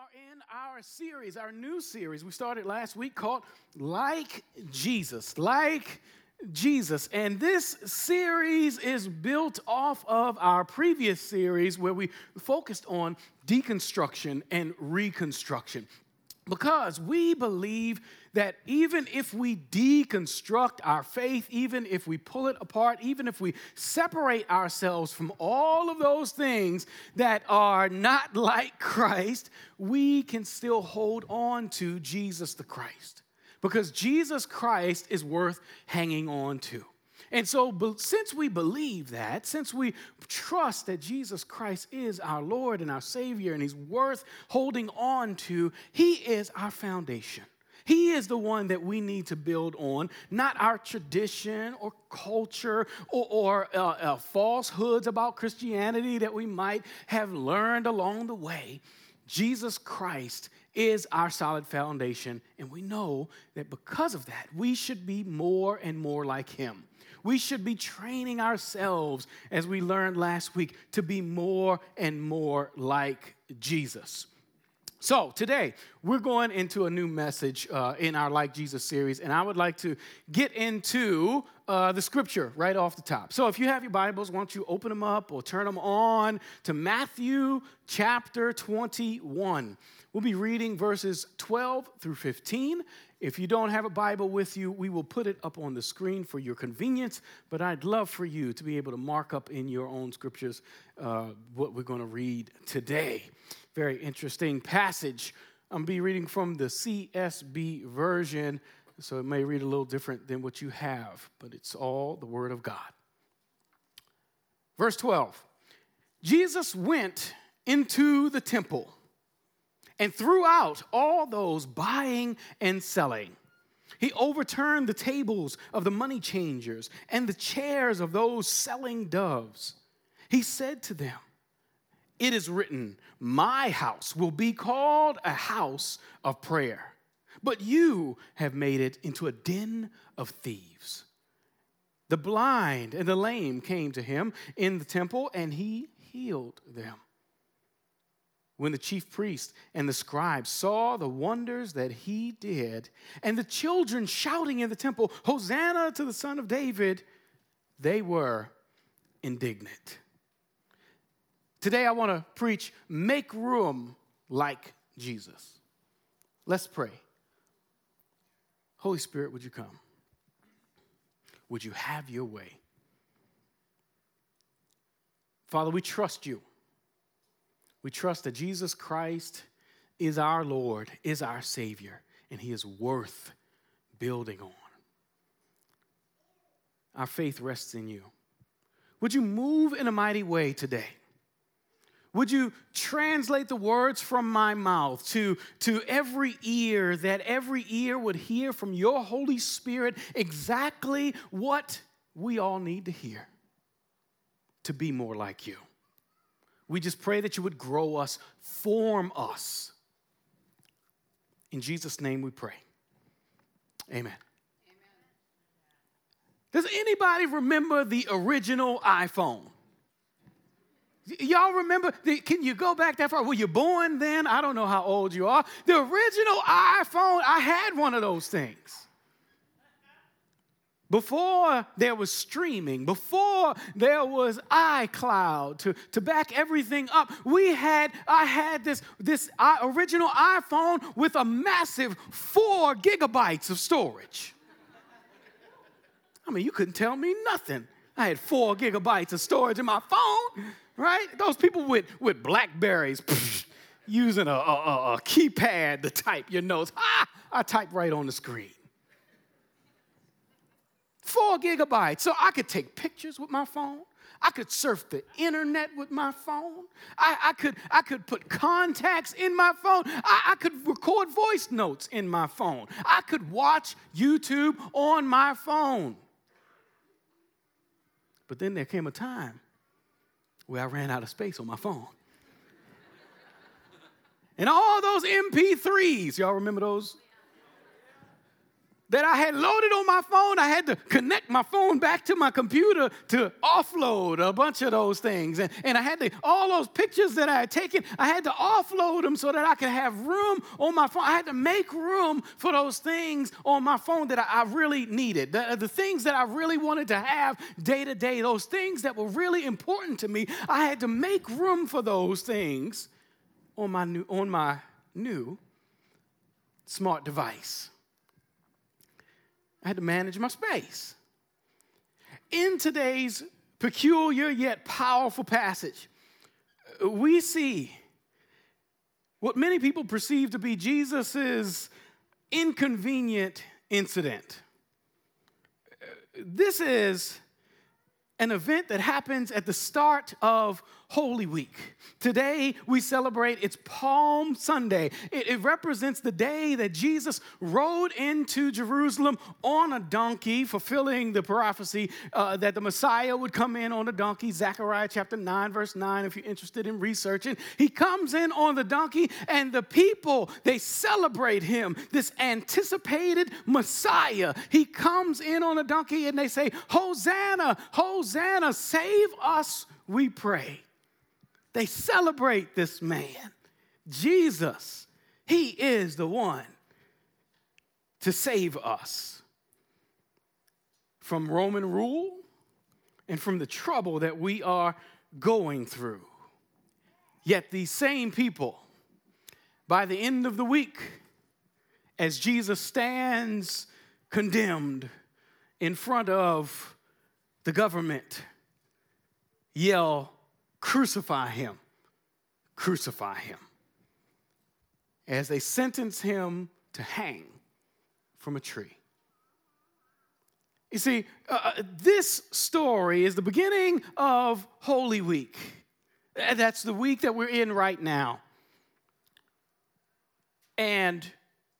are in our series, our new series. We started last week called Like Jesus. Like Jesus. And this series is built off of our previous series where we focused on deconstruction and reconstruction. Because we believe that even if we deconstruct our faith, even if we pull it apart, even if we separate ourselves from all of those things that are not like Christ, we can still hold on to Jesus the Christ. Because Jesus Christ is worth hanging on to. And so, since we believe that, since we trust that Jesus Christ is our Lord and our Savior and He's worth holding on to, He is our foundation. He is the one that we need to build on, not our tradition or culture or, or uh, uh, falsehoods about Christianity that we might have learned along the way. Jesus Christ is our solid foundation, and we know that because of that, we should be more and more like Him. We should be training ourselves, as we learned last week, to be more and more like Jesus. So, today we're going into a new message uh, in our Like Jesus series, and I would like to get into uh, the scripture right off the top. So, if you have your Bibles, why don't you open them up or turn them on to Matthew chapter 21. We'll be reading verses 12 through 15. If you don't have a Bible with you, we will put it up on the screen for your convenience, but I'd love for you to be able to mark up in your own scriptures uh, what we're going to read today. Very interesting passage. I'm going to be reading from the CSB version, so it may read a little different than what you have, but it's all the Word of God. Verse 12 Jesus went into the temple and threw out all those buying and selling. He overturned the tables of the money changers and the chairs of those selling doves. He said to them, It is written, My house will be called a house of prayer, but you have made it into a den of thieves. The blind and the lame came to him in the temple, and he healed them when the chief priests and the scribes saw the wonders that he did, and the children shouting in the temple, Hosanna to the Son of David, they were indignant. Today I want to preach make room like Jesus. Let's pray. Holy Spirit, would you come? Would you have your way? Father, we trust you. We trust that Jesus Christ is our Lord, is our Savior, and He is worth building on. Our faith rests in you. Would you move in a mighty way today? Would you translate the words from my mouth to, to every ear, that every ear would hear from your Holy Spirit exactly what we all need to hear to be more like you? We just pray that you would grow us, form us. In Jesus' name we pray. Amen. Amen. Does anybody remember the original iPhone? Y'all remember? The, can you go back that far? Were you born then? I don't know how old you are. The original iPhone, I had one of those things. Before there was streaming, before there was iCloud to, to back everything up, we had, I had this, this original iPhone with a massive four gigabytes of storage. I mean, you couldn't tell me nothing. I had four gigabytes of storage in my phone, right? Those people with, with Blackberries using a, a, a, keypad to type your notes, ah, I type right on the screen. Four gigabytes. So I could take pictures with my phone. I could surf the internet with my phone. I, I could, I could put contacts in my phone. I, I could record voice notes in my phone. I could watch YouTube on my phone. But then there came a time where I ran out of space on my phone. And all those MP3s, y'all remember those? That I had loaded on my phone. I had to connect my phone back to my computer to offload a bunch of those things. And, and I had to, all those pictures that I had taken, I had to offload them so that I could have room on my phone. I had to make room for those things on my phone that I, I really needed, the, the things that I really wanted to have day to day, those things that were really important to me. I had to make room for those things on my new, on my new smart device. I had to manage my space. In today's peculiar yet powerful passage, we see what many people perceive to be Jesus' inconvenient incident. This is an event that happens at the start of Holy Week. Today, we celebrate it's Palm Sunday. It, it, represents the day that Jesus rode into Jerusalem on a donkey, fulfilling the prophecy uh, that the Messiah would come in on a donkey. Zechariah chapter 9, verse 9, if you're interested in researching. He comes in on the donkey, and the people, they celebrate him, this anticipated Messiah. He comes in on a donkey, and they say, Hosanna, Hosanna, save us, we pray. They celebrate this man, Jesus. He is the one to save us from Roman rule and from the trouble that we are going through. Yet these same people, by the end of the week, as Jesus stands condemned in front of the government, yell, Crucify him. Crucify him. As they sentence him to hang from a tree. You see, uh, uh this story is the beginning of Holy Week. That's the week that we're in right now. And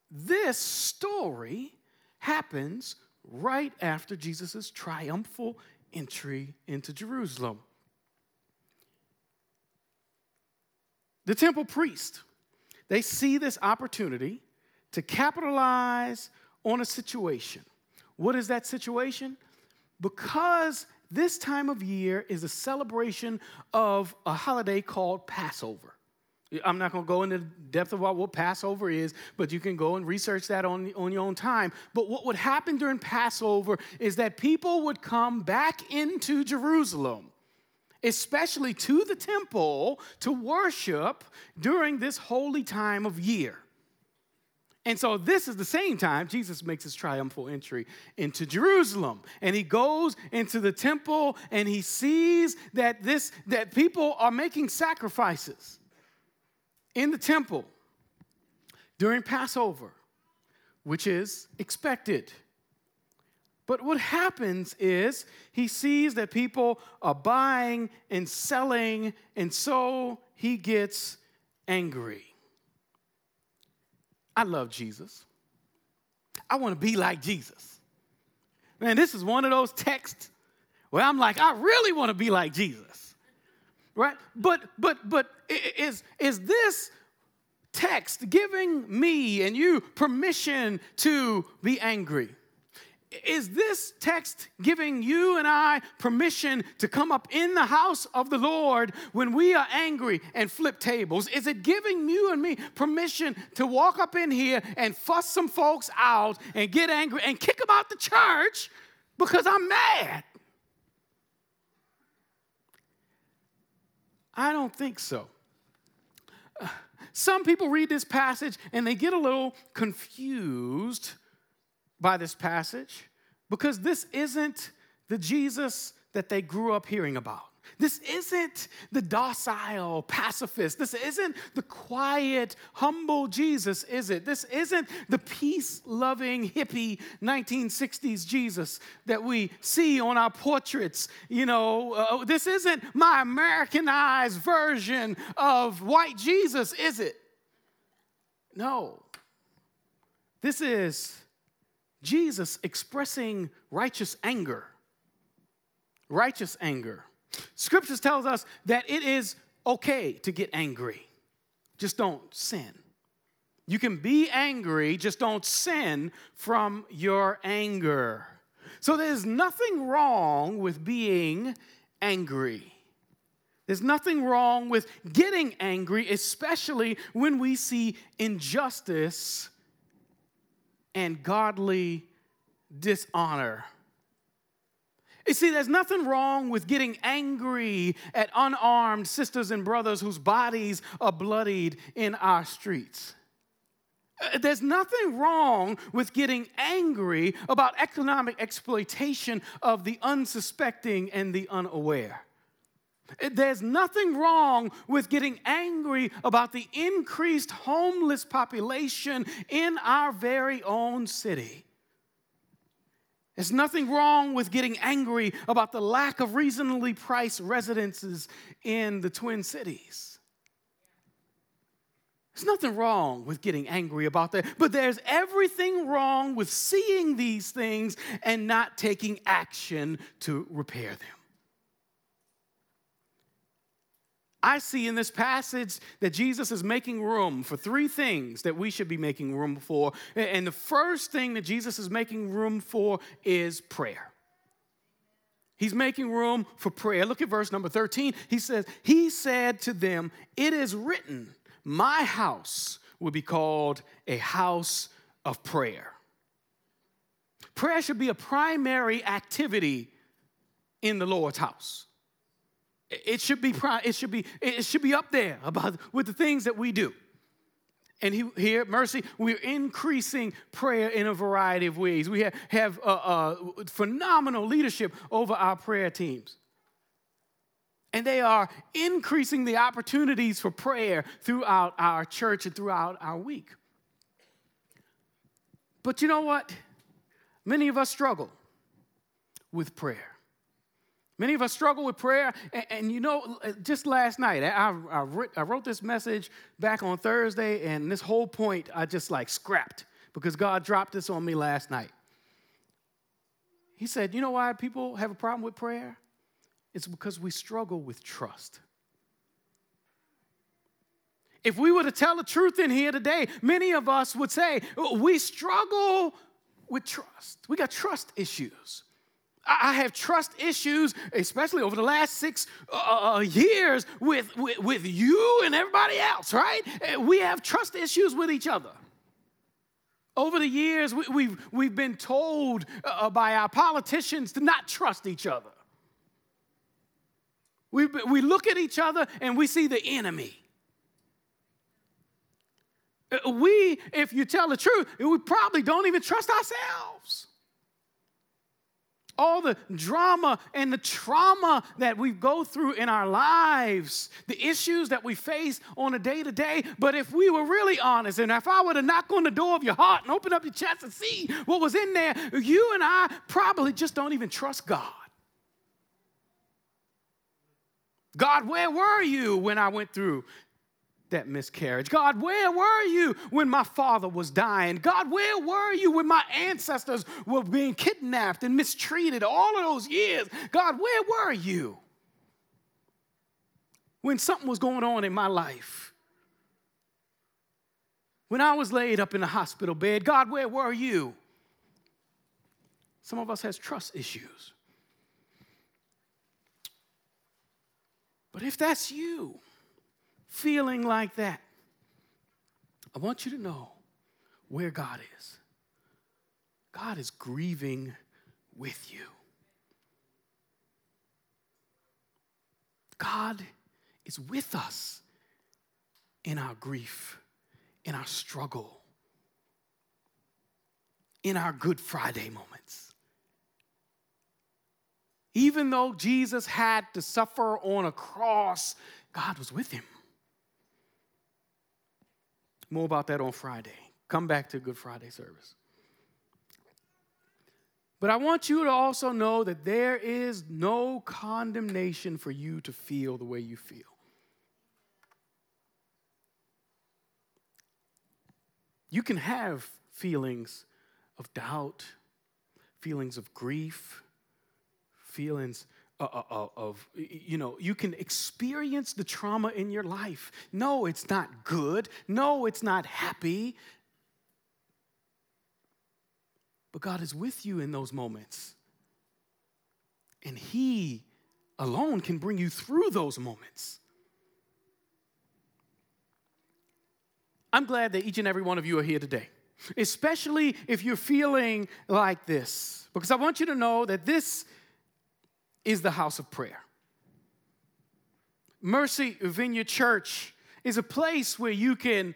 this story happens right after Jesus' triumphal entry into Jerusalem. The temple priest, they see this opportunity to capitalize on a situation. What is that situation? Because this time of year is a celebration of a holiday called Passover. I'm not going to go into depth of what Passover is, but you can go and research that on, on your own time. But what would happen during Passover is that people would come back into Jerusalem especially to the temple, to worship during this holy time of year. And so this is the same time Jesus makes his triumphal entry into Jerusalem. And he goes into the temple and he sees that this that people are making sacrifices in the temple during Passover, which is expected. But what happens is he sees that people are buying and selling, and so he gets angry. I love Jesus. I want to be like Jesus. Man, this is one of those texts where I'm like, I really want to be like Jesus. Right? But but but is is this text giving me and you permission to be angry? Is this text giving you and I permission to come up in the house of the Lord when we are angry and flip tables? Is it giving you and me permission to walk up in here and fuss some folks out and get angry and kick them out the church because I'm mad? I don't think so. Some people read this passage and they get a little confused by this passage because this isn't the Jesus that they grew up hearing about. This isn't the docile pacifist. This isn't the quiet, humble Jesus, is it? This isn't the peace loving, hippie 1960s Jesus that we see on our portraits. You know, uh, this isn't my Americanized version of white Jesus, is it? No. This is Jesus expressing righteous anger. Righteous anger. Scriptures tells us that it is okay to get angry. Just don't sin. You can be angry, just don't sin from your anger. So there's nothing wrong with being angry. There's nothing wrong with getting angry, especially when we see injustice and godly dishonor. You see, there's nothing wrong with getting angry at unarmed sisters and brothers whose bodies are bloodied in our streets. Uh, there's nothing wrong with getting angry about economic exploitation of the unsuspecting and the unaware. There's nothing wrong with getting angry about the increased homeless population in our very own city. There's nothing wrong with getting angry about the lack of reasonably priced residences in the Twin Cities. There's nothing wrong with getting angry about that, but there's everything wrong with seeing these things and not taking action to repair them. I see in this passage that Jesus is making room for three things that we should be making room for. And the first thing that Jesus is making room for is prayer. He's making room for prayer. Look at verse number 13. He says, He said to them, It is written, my house will be called a house of prayer. Prayer should be a primary activity in the Lord's house. It should be it should be it should be up there about with the things that we do. And he, here at Mercy, we're increasing prayer in a variety of ways. We have, have uh, uh, phenomenal leadership over our prayer teams and they are increasing the opportunities for prayer throughout our church and throughout our week. But you know what? Many of us struggle with prayer. Many of us struggle with prayer. And, and you know, just last night, I, I, I wrote this message back on Thursday, and this whole point I just like scrapped because God dropped this on me last night. He said, You know why people have a problem with prayer? It's because we struggle with trust. If we were to tell the truth in here today, many of us would say we struggle with trust. We got trust issues. I have trust issues, especially over the last six uh, uh, uh, years with, with, with you and everybody else, right? Uh, we have trust issues with each other. Over the years, we, have we've, we've been told uh, by our politicians to not trust each other. We, we look at each other and we see the enemy. Uh, we, if you tell the truth, we probably don't even trust ourselves. All the drama and the trauma that we go through in our lives, the issues that we face on a day to day. But if we were really honest, and if I were to knock on the door of your heart and open up your chest and see what was in there, you and I probably just don't even trust God. God, where were you when I went through that miscarriage? God, where were you when my father was dying? God, where were you when my ancestors were being kidnapped and mistreated all of those years? God, where were you when something was going on in my life? When I was laid up in the hospital bed, God, where were you? Some of us has trust issues. But if that's you feeling like that, I want you to know where God is. God is grieving with you. God is with us in our grief, in our struggle, in our Good Friday moments. Even though Jesus had to suffer on a cross, God was with him. More about that on Friday. Come back to Good Friday service. But I want you to also know that there is no condemnation for you to feel the way you feel. You can have feelings of doubt, feelings of grief, feelings uh, uh, uh, of, you know, you can experience the trauma in your life. No, it's not good. No, it's not happy. But God is with you in those moments. And He alone can bring you through those moments. I'm glad that each and every one of you are here today, especially if you're feeling like this, because I want you to know that this is the house of prayer. Mercy Vineyard Church is a place where you can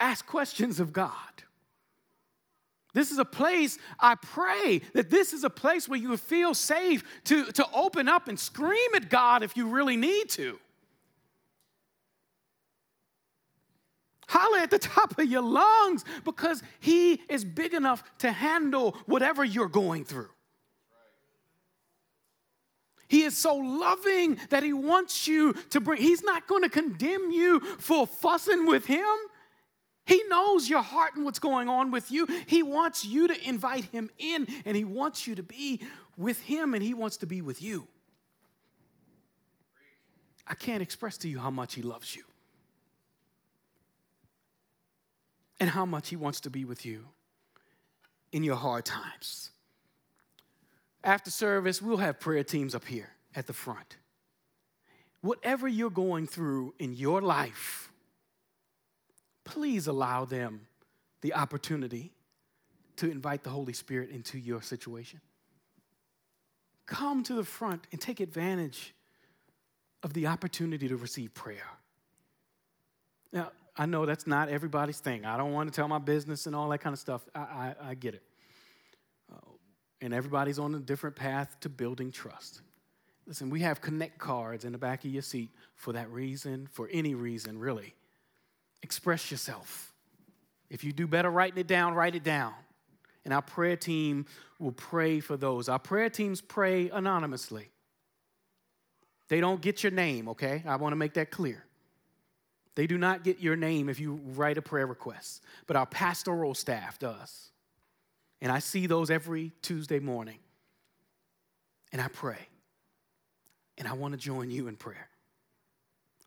ask questions of God. This is a place, I pray that this is a place where you feel safe to, to open up and scream at God if you really need to. Holler at the top of your lungs because He is big enough to handle whatever you're going through. He is so loving that He wants you to bring, He's not going to condemn you for fussing with Him. He knows your heart and what's going on with you. He wants you to invite him in and he wants you to be with him and he wants to be with you. I can't express to you how much he loves you and how much he wants to be with you in your hard times. After service, we'll have prayer teams up here at the front. Whatever you're going through in your life, please allow them the opportunity to invite the Holy Spirit into your situation. Come to the front and take advantage of the opportunity to receive prayer. Now, I know that's not everybody's thing. I don't want to tell my business and all that kind of stuff. I, I, I get it. And everybody's on a different path to building trust. Listen, we have connect cards in the back of your seat for that reason, for any reason, really. Express yourself. If you do better writing it down, write it down. And our prayer team will pray for those. Our prayer teams pray anonymously. They don't get your name, okay? I want to make that clear. They do not get your name if you write a prayer request, but our pastoral staff does. And I see those every Tuesday morning. And I pray. And I want to join you in prayer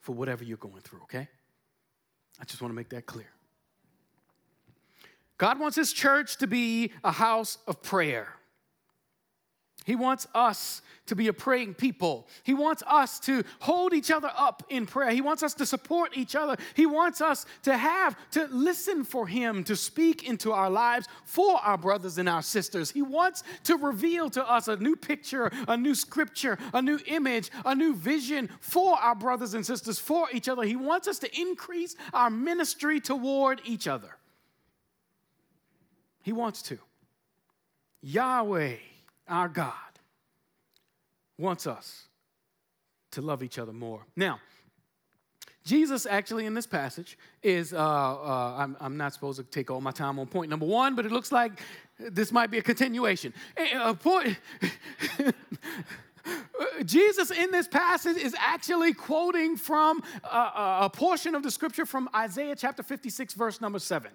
for whatever you're going through, okay? I just want to make that clear. God wants His church to be a house of prayer. He wants us to be a praying people. He wants us to hold each other up in prayer. He wants us to support each other. He wants us to have, to listen for Him, to speak into our lives for our brothers and our sisters. He wants to reveal to us a new picture, a new scripture, a new image, a new vision for our brothers and sisters, for each other. He wants us to increase our ministry toward each other. He wants to. Yahweh our God wants us to love each other more. Now, Jesus actually in this passage is, uh, uh, I'm, I'm, not supposed to take all my time on point number one, but it looks like this might be a continuation. A point, Jesus in this passage is actually quoting from a, a portion of the scripture from Isaiah chapter 56, verse number seven.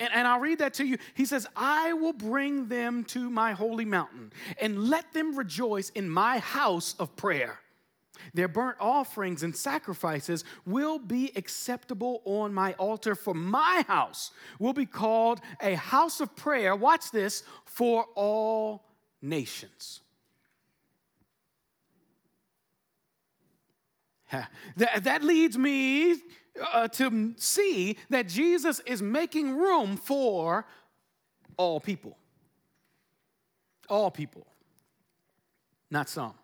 And, and I'll read that to you. He says, I will bring them to my holy mountain and let them rejoice in my house of prayer. Their burnt offerings and sacrifices will be acceptable on my altar, for my house will be called a house of prayer. Watch this for all nations. That, that leads me uh, to see that Jesus is making room for all people. All people, not some.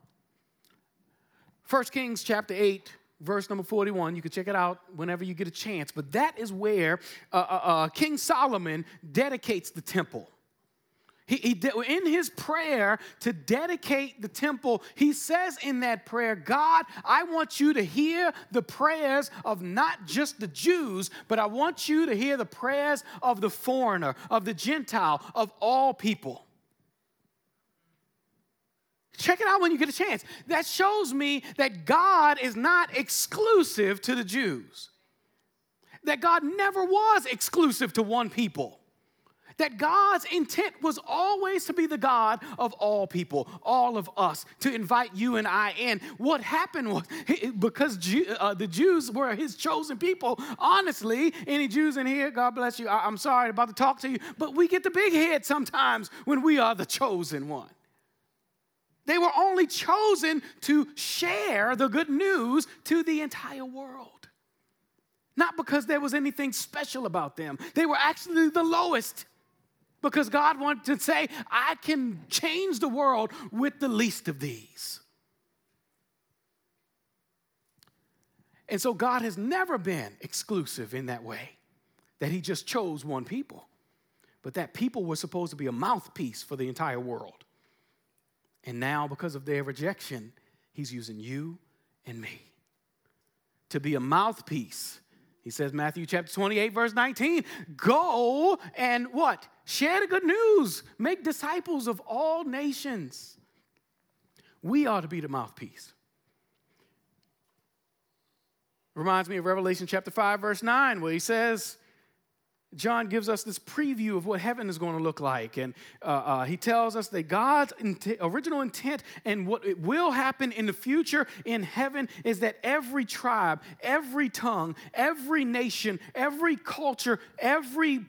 1 Kings chapter 8, verse number 41. You can check it out whenever you get a chance. But that is where uh, uh, uh King Solomon dedicates the temple. He, he, in his prayer to dedicate the temple, he says in that prayer, God, I want you to hear the prayers of not just the Jews, but I want you to hear the prayers of the foreigner, of the Gentile, of all people. Check it out when you get a chance. That shows me that God is not exclusive to the Jews, that God never was exclusive to one people that God's intent was always to be the God of all people, all of us, to invite you and I in. What happened was because Jew, uh, the Jews were his chosen people, honestly, any Jews in here, God bless you, I, I'm sorry about to talk to you, but we get the big head sometimes when we are the chosen one. They were only chosen to share the good news to the entire world. Not because there was anything special about them, they were actually the lowest because God wanted to say, I can change the world with the least of these. And so God has never been exclusive in that way, that He just chose one people. But that people were supposed to be a mouthpiece for the entire world. And now, because of their rejection, He's using you and me to be a mouthpiece he says, Matthew chapter 28, verse 19, go and what? Share the good news. Make disciples of all nations. We ought to be the mouthpiece. Reminds me of Revelation chapter 5, verse 9, where he says, John gives us this preview of what heaven is going to look like. And uh, uh, he tells us that God's int- original intent and what it will happen in the future in heaven is that every tribe, every tongue, every nation, every culture, every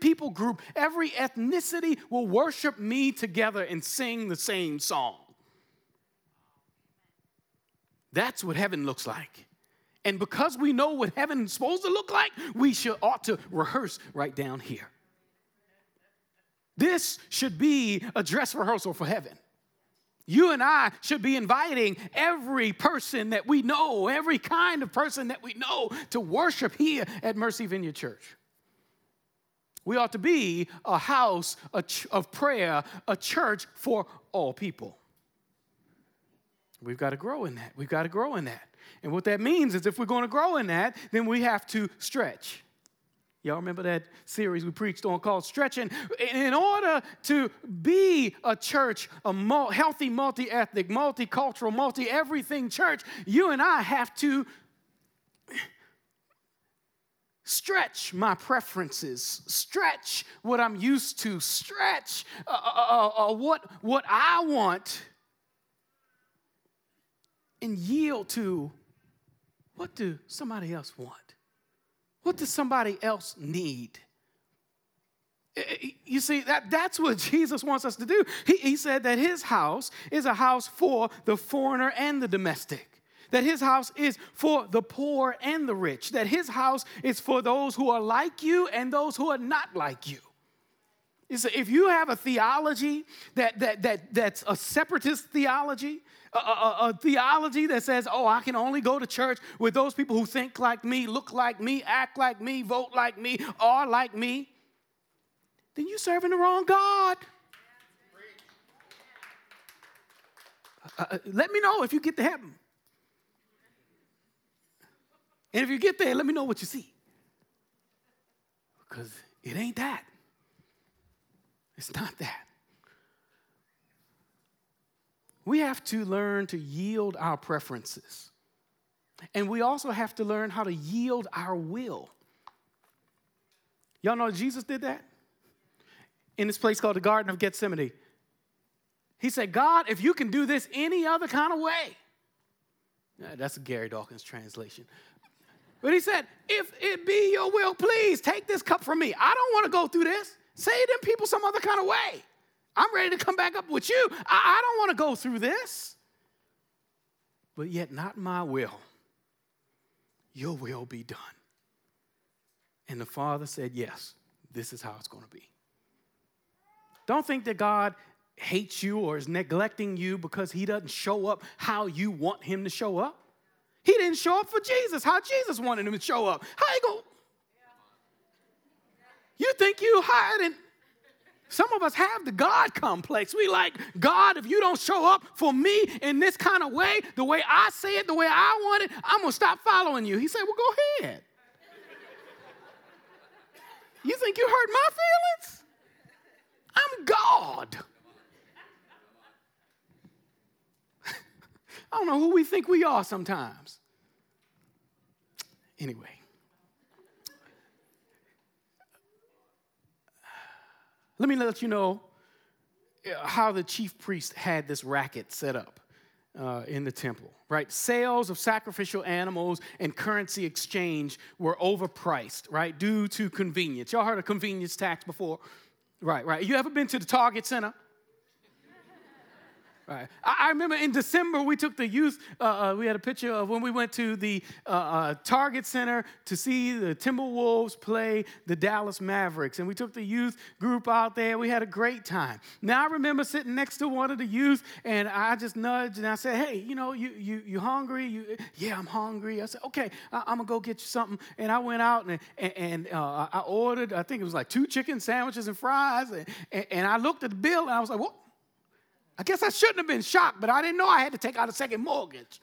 people group, every ethnicity will worship me together and sing the same song. That's what heaven looks like. And because we know what heaven is supposed to look like, we should ought to rehearse right down here. This should be a dress rehearsal for heaven. You and I should be inviting every person that we know, every kind of person that we know, to worship here at Mercy Vineyard Church. We ought to be a house of prayer, a church for all people. We've got to grow in that. We've got to grow in that. And what that means is if we're going to grow in that, then we have to stretch. Y'all remember that series we preached on called Stretching? In order to be a church, a healthy, multi ethnic, multicultural, multi everything church, you and I have to stretch my preferences, stretch what I'm used to, stretch uh, uh, uh, uh what, what I want, and yield to what do somebody else want? What does somebody else need? You see, that, that's what Jesus wants us to do. He, he said that his house is a house for the foreigner and the domestic that his house is for the poor and the rich, that his house is for those who are like you and those who are not like you. If you have a theology that, that, that, that's a separatist theology, a, a, a, theology that says, oh, I can only go to church with those people who think like me, look like me, act like me, vote like me, are like me, then you're serving the wrong God. Uh, uh, let me know if you get to heaven. And if you get there, let me know what you see. Because it ain't that. It's not that. We have to learn to yield our preferences. And we also have to learn how to yield our will. Y'all know Jesus did that? In this place called the Garden of Gethsemane. He said, God, if you can do this any other kind of way. That's a Gary Dawkins translation. But he said, if it be your will, please take this cup from me. I don't want to go through this. Say them people some other kind of way. I'm ready to come back up with you. I, I don't want to go through this. But yet, not my will, your will be done. And the Father said, Yes, this is how it's going to be. Don't think that God hates you or is neglecting you because he doesn't show up how you want him to show up. He didn't show up for Jesus, how Jesus wanted him to show up. How you go? You think you hiding some of us have the God complex. We like, God, if you don't show up for me in this kind of way, the way I say it, the way I want it, I'm going to stop following you. He said, Well, go ahead. you think you hurt my feelings? I'm God. I don't know who we think we are sometimes. Anyway. let me let you know uh, how the chief priest had this racket set up uh, in the temple, right? Sales of sacrificial animals and currency exchange were overpriced, right, due to convenience. Y'all heard of convenience tax before? Right, right. You ever been to the Target Center? Right. I, remember in December we took the youth. Uh, uh, we had a picture of when we went to the uh, uh, Target Center to see the Timberwolves play the Dallas Mavericks, and we took the youth group out there. We had a great time. Now I remember sitting next to one of the youth, and I just nudged and I said, "Hey, you know, you you you hungry? You yeah, I'm hungry." I said, "Okay, I, am gonna go get you something." And I went out and and, uh, I ordered. I think it was like two chicken sandwiches and fries, and, and, and I looked at the bill and I was like, "What?" I guess I shouldn't have been shocked, but I didn't know I had to take out a second mortgage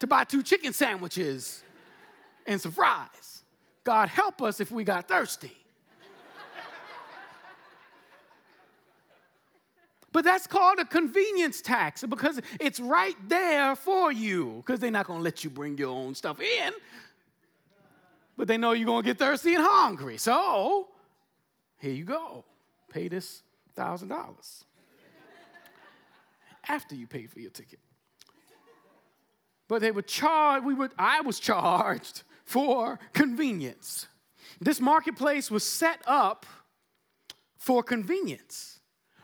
to buy two chicken sandwiches and some fries. God help us if we got thirsty. But that's called a convenience tax because it's right there for you because they're not going to let you bring your own stuff in. But they know you're going to get thirsty and hungry. So here you go. Pay this $1,000 after you pay for your ticket. But they were charged, we were, I was charged for convenience. This marketplace was set up for convenience.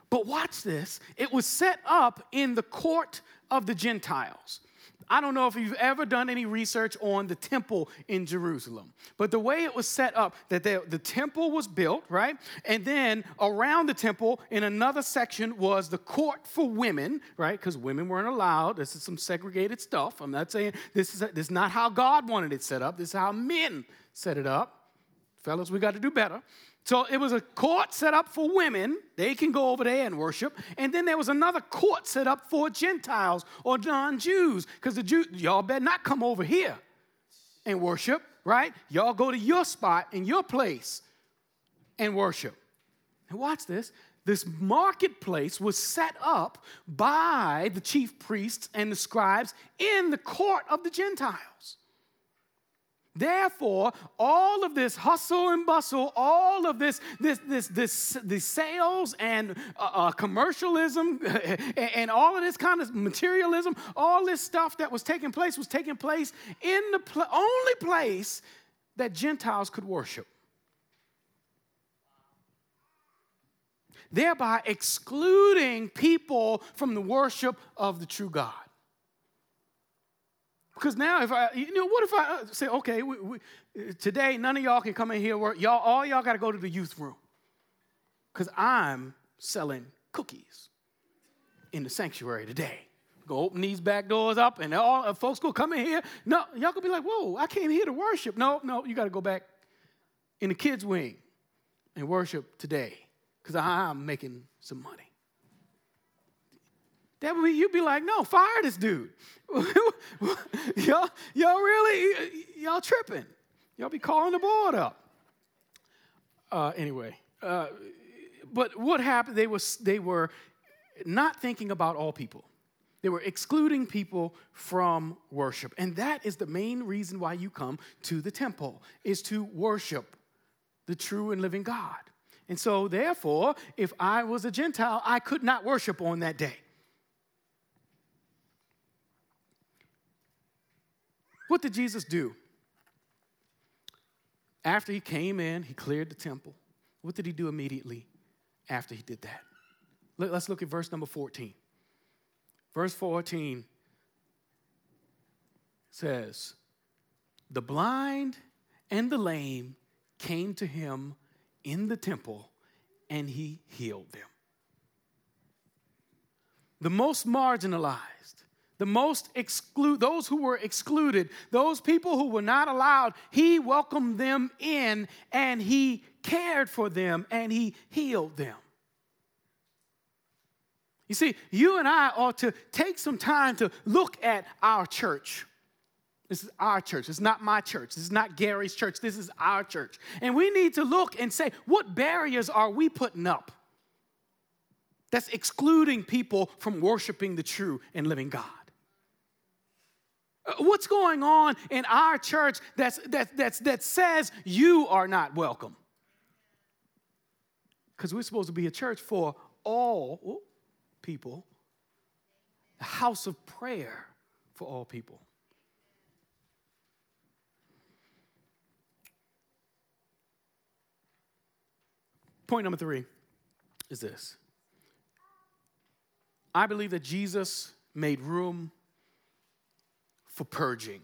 But watch this it was set up in the court of the Gentiles. I don't know if you've ever done any research on the temple in Jerusalem, but the way it was set up, that the, the temple was built, right? And then around the temple, in another section, was the court for women, right? Because women weren't allowed. This is some segregated stuff. I'm not saying this is, this is not how God wanted it set up, this is how men set it up. Fellas, we got to do better. So it was a court set up for women. They can go over there and worship. And then there was another court set up for Gentiles or non Jews. Because the Jews, y'all better not come over here and worship, right? Y'all go to your spot in your place and worship. And watch this. This marketplace was set up by the chief priests and the scribes in the court of the Gentiles. Therefore, all of this hustle and bustle, all of this, this, this, this, this sales and uh, uh, commercialism, and, and, all of this kind of materialism, all this stuff that was taking place was taking place in the pl- only place that Gentiles could worship. Thereby excluding people from the worship of the true God. Because now, if I, you know, what if I uh, say, okay, we, we, today none of y'all can come in here work. Y'all, all y'all got to go to the youth room. Because I'm selling cookies in the sanctuary today. Go open these back doors up, and all uh, folks go come in here. No, y'all could be like, whoa, I came here to worship. No, no, you got to go back in the kids' wing and worship today because I'm making some money. That would be, you'd be like, no, fire this dude. y'all, y'all really, y'all tripping. Y'all be calling the board up. Uh, anyway, uh, but what happened? They was they were not thinking about all people. They were excluding people from worship, and that is the main reason why you come to the temple is to worship the true and living God. And so, therefore, if I was a Gentile, I could not worship on that day. What did Jesus do? After he came in, he cleared the temple. What did he do immediately after he did that? Let's look at verse number 14. Verse 14 says, The blind and the lame came to him in the temple, and he healed them. The most marginalized, the most exclude those who were excluded, those people who were not allowed, he welcomed them in and he cared for them and he healed them. You see, you and I ought to take some time to look at our church. This is our church. It's not my church. This is not Gary's church. This is our church. And we need to look and say, what barriers are we putting up that's excluding people from worshiping the true and living God? Uh, what's going on in our church that's, that, that's, that says you are not welcome? because we're supposed to be a church for all people, a house of prayer for all people. Point number three is this I believe that Jesus made room for purging.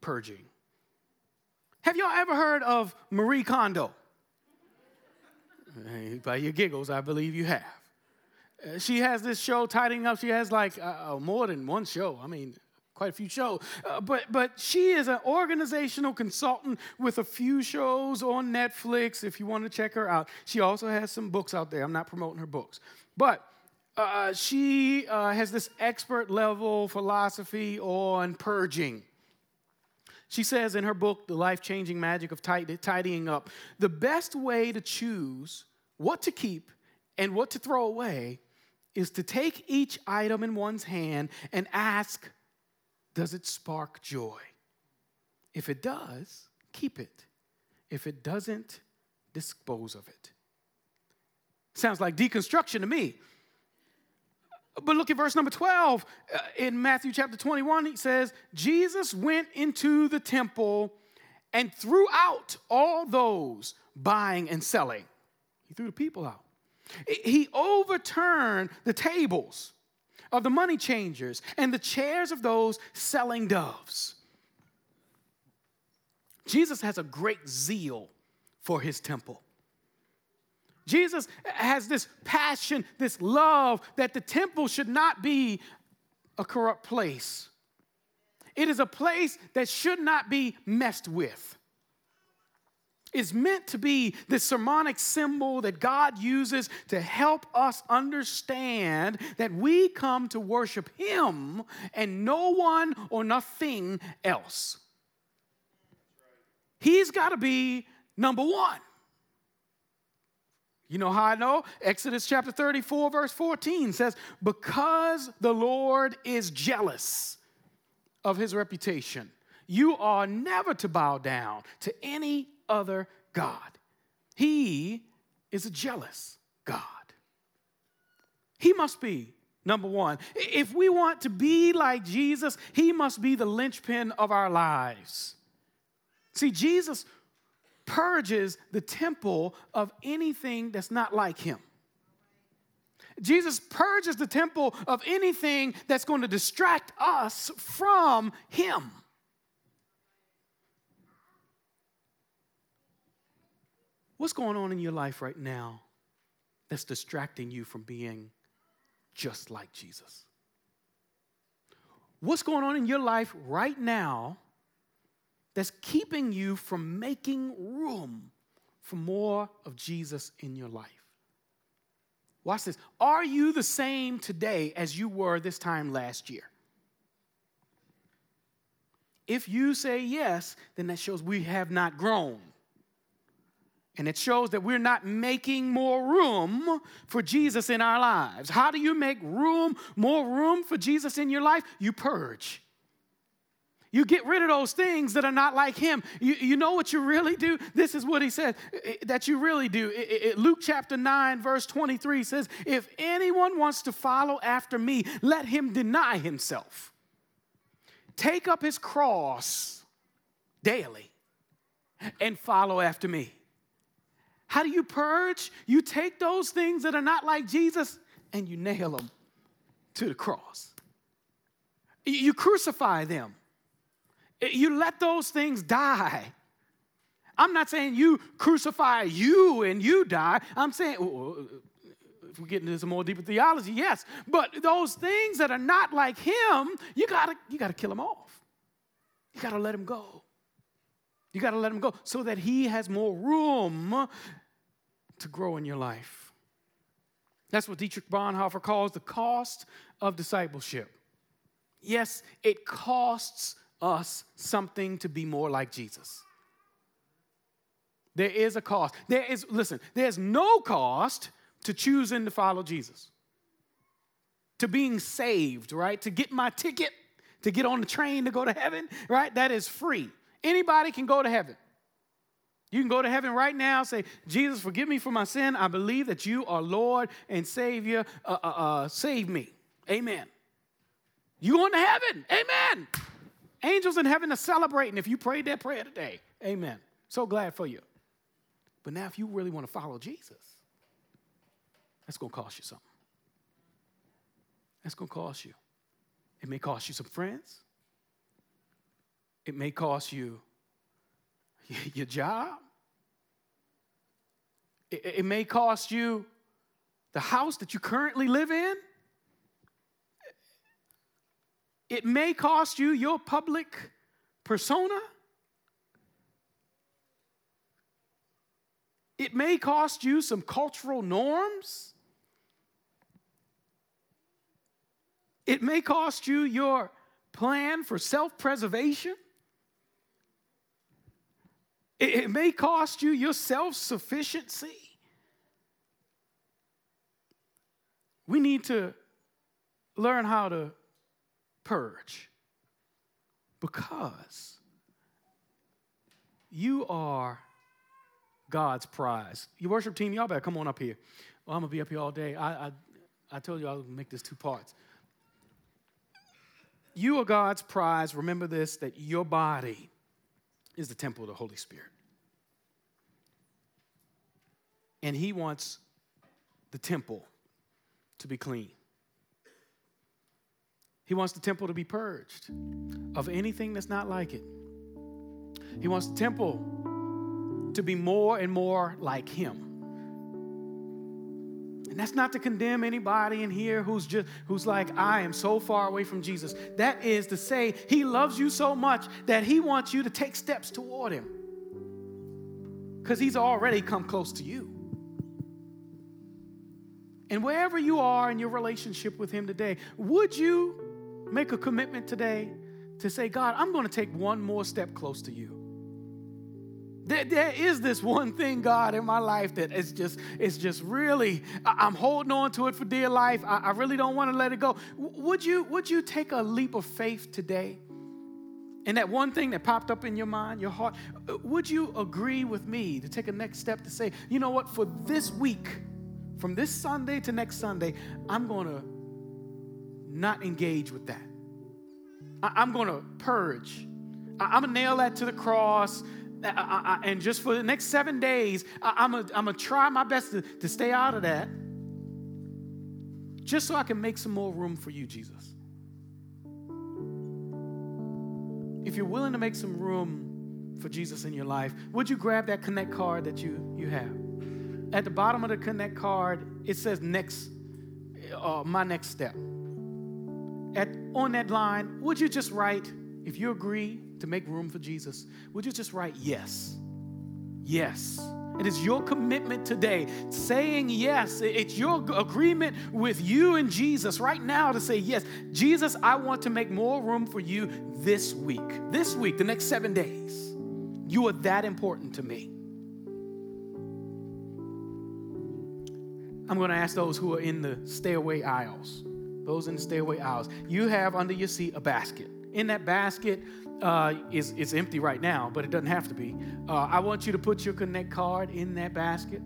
Purging. Have y'all ever heard of Marie Kondo? By your giggles, I believe you have. Uh, she has this show tidying up. She has like uh, uh, more than one show. I mean, quite a few shows. Uh, but, but she is an organizational consultant with a few shows on Netflix if you want to check her out. She also has some books out there. I'm not promoting her books. But uh, she uh, has this expert level philosophy on purging. She says in her book, The Life Changing Magic of Tidying Up, the best way to choose what to keep and what to throw away is to take each item in one's hand and ask, Does it spark joy? If it does, keep it. If it doesn't, dispose of it. Sounds like deconstruction to me. But look at verse number 12 uh, in Matthew chapter 21. He says, Jesus went into the temple and threw out all those buying and selling. He threw the people out. He overturned the tables of the money changers and the chairs of those selling doves. Jesus has a great zeal for his temple. Jesus has this passion, this love that the temple should not be a corrupt place. It is a place that should not be messed with. It's meant to be this sermonic symbol that God uses to help us understand that we come to worship Him and no one or nothing else. He's got to be number one. You know how I know? Exodus chapter 34, verse 14 says, Because the Lord is jealous of his reputation, you are never to bow down to any other God. He is a jealous God. He must be number one. If we want to be like Jesus, he must be the linchpin of our lives. See, Jesus purges the temple of anything that's not like him. Jesus purges the temple of anything that's going to distract us from him. What's going on in your life right now that's distracting you from being just like Jesus? What's going on in your life right now that's keeping you from making room for more of Jesus in your life. Watch this. Are you the same today as you were this time last year? If you say yes, then that shows we have not grown. And it shows that we're not making more room for Jesus in our lives. How do you make room, more room for Jesus in your life? You purge. You get rid of those things that are not like him. You, you know what you really do? This is what he said eh, eh, that you really do. It, it, Luke chapter 9, verse 23 says, If anyone wants to follow after me, let him deny himself. Take up his cross daily and follow after me. How do you purge? You take those things that are not like Jesus and you nail them to the cross. You crucify them. Eh, you let those things die. I'm not saying you crucify you and you die. I'm saying, oh, oh, oh, if we get into some more deeper theology, yes. But those things that are not like him, you gotta, you gotta kill them off. You gotta let him go. You gotta let him go so that he has more room to grow in your life. That's what Dietrich Bonhoeffer calls the cost of discipleship. Yes, it costs us something to be more like Jesus. There is a cost. There is, listen, there's no cost to choosing to follow Jesus, to being saved, right? To get my ticket, to get on the train to go to heaven, right? That is free. Anybody can go to heaven. You can go to heaven right now, say, Jesus, forgive me for my sin. I believe that you are Lord and Savior. Uh, uh, uh, save me. Amen. You going to heaven. Amen. Angels in heaven are celebrating if you prayed that prayer today. Amen. So glad for you. But now, if you really want to follow Jesus, that's going to cost you something. That's going to cost you. It may cost you some friends. It may cost you your job. It, it may cost you the house that you currently live in. It may cost you your public persona. It may cost you some cultural norms. It may cost you your plan for self preservation. It, may cost you your self sufficiency. We need to learn how to purge because you are God's prize. Your worship team, y'all better come on up here. Well, I'm gonna be up here all day. I, I, I told you I'll make this two parts. You are God's prize. Remember this that your body is the temple of the Holy Spirit. And He wants the temple to be clean. He wants the temple to be purged of anything that's not like it. He wants the temple to be more and more like Him. And that's not to condemn anybody in here who's just who's like I am so far away from Jesus. That is to say he loves you so much that he wants you to take steps toward him. Cuz he's already come close to you. And wherever you are in your relationship with him today, would you make a commitment today to say, God, I'm going to take one more step close to you? There, there is this one thing, God, in my life that is just, it's just really, I'm holding on to it for dear life. I, I really don't want to let it go. Would you, would you take a leap of faith today? And that one thing that popped up in your mind, your heart, uh, would you agree with me to take a next step to say, you know what, for this week, from this Sunday to next Sunday, I'm going to not engage with that. I, am going to purge. I, am going to nail that to the cross. I, I, and just for the next seven days, I, am going to try my best to, to stay out of that just so I can make some more room for you, Jesus. If you're willing to make some room for Jesus in your life, would you grab that connect card that you, you have? At the bottom of the connect card, it says next, uh, my next step. At, on that line, would you just write, if you agree to make room for Jesus, would you just write yes? Yes. It is your commitment today, saying yes. It's your agreement with you and Jesus right now to say, Yes, Jesus, I want to make more room for you this week. This week, the next seven days. You are that important to me. I'm going to ask those who are in the stairway aisles, those in the stairway aisles. You have under your seat a basket. In that basket uh, is it's empty right now, but it doesn't have to be. Uh, I want you to put your Connect card in that basket.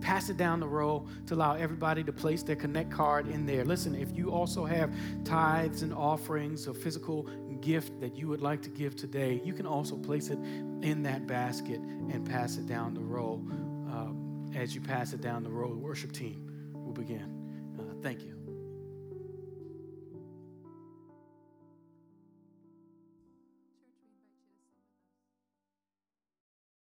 Pass it down the row to allow everybody to place their Connect card in there. Listen, if you also have tithes and offerings, or physical gift that you would like to give today, you can also place it in that basket and pass it down the row. Um, as you pass it down the row, the worship team will begin. Uh, thank you.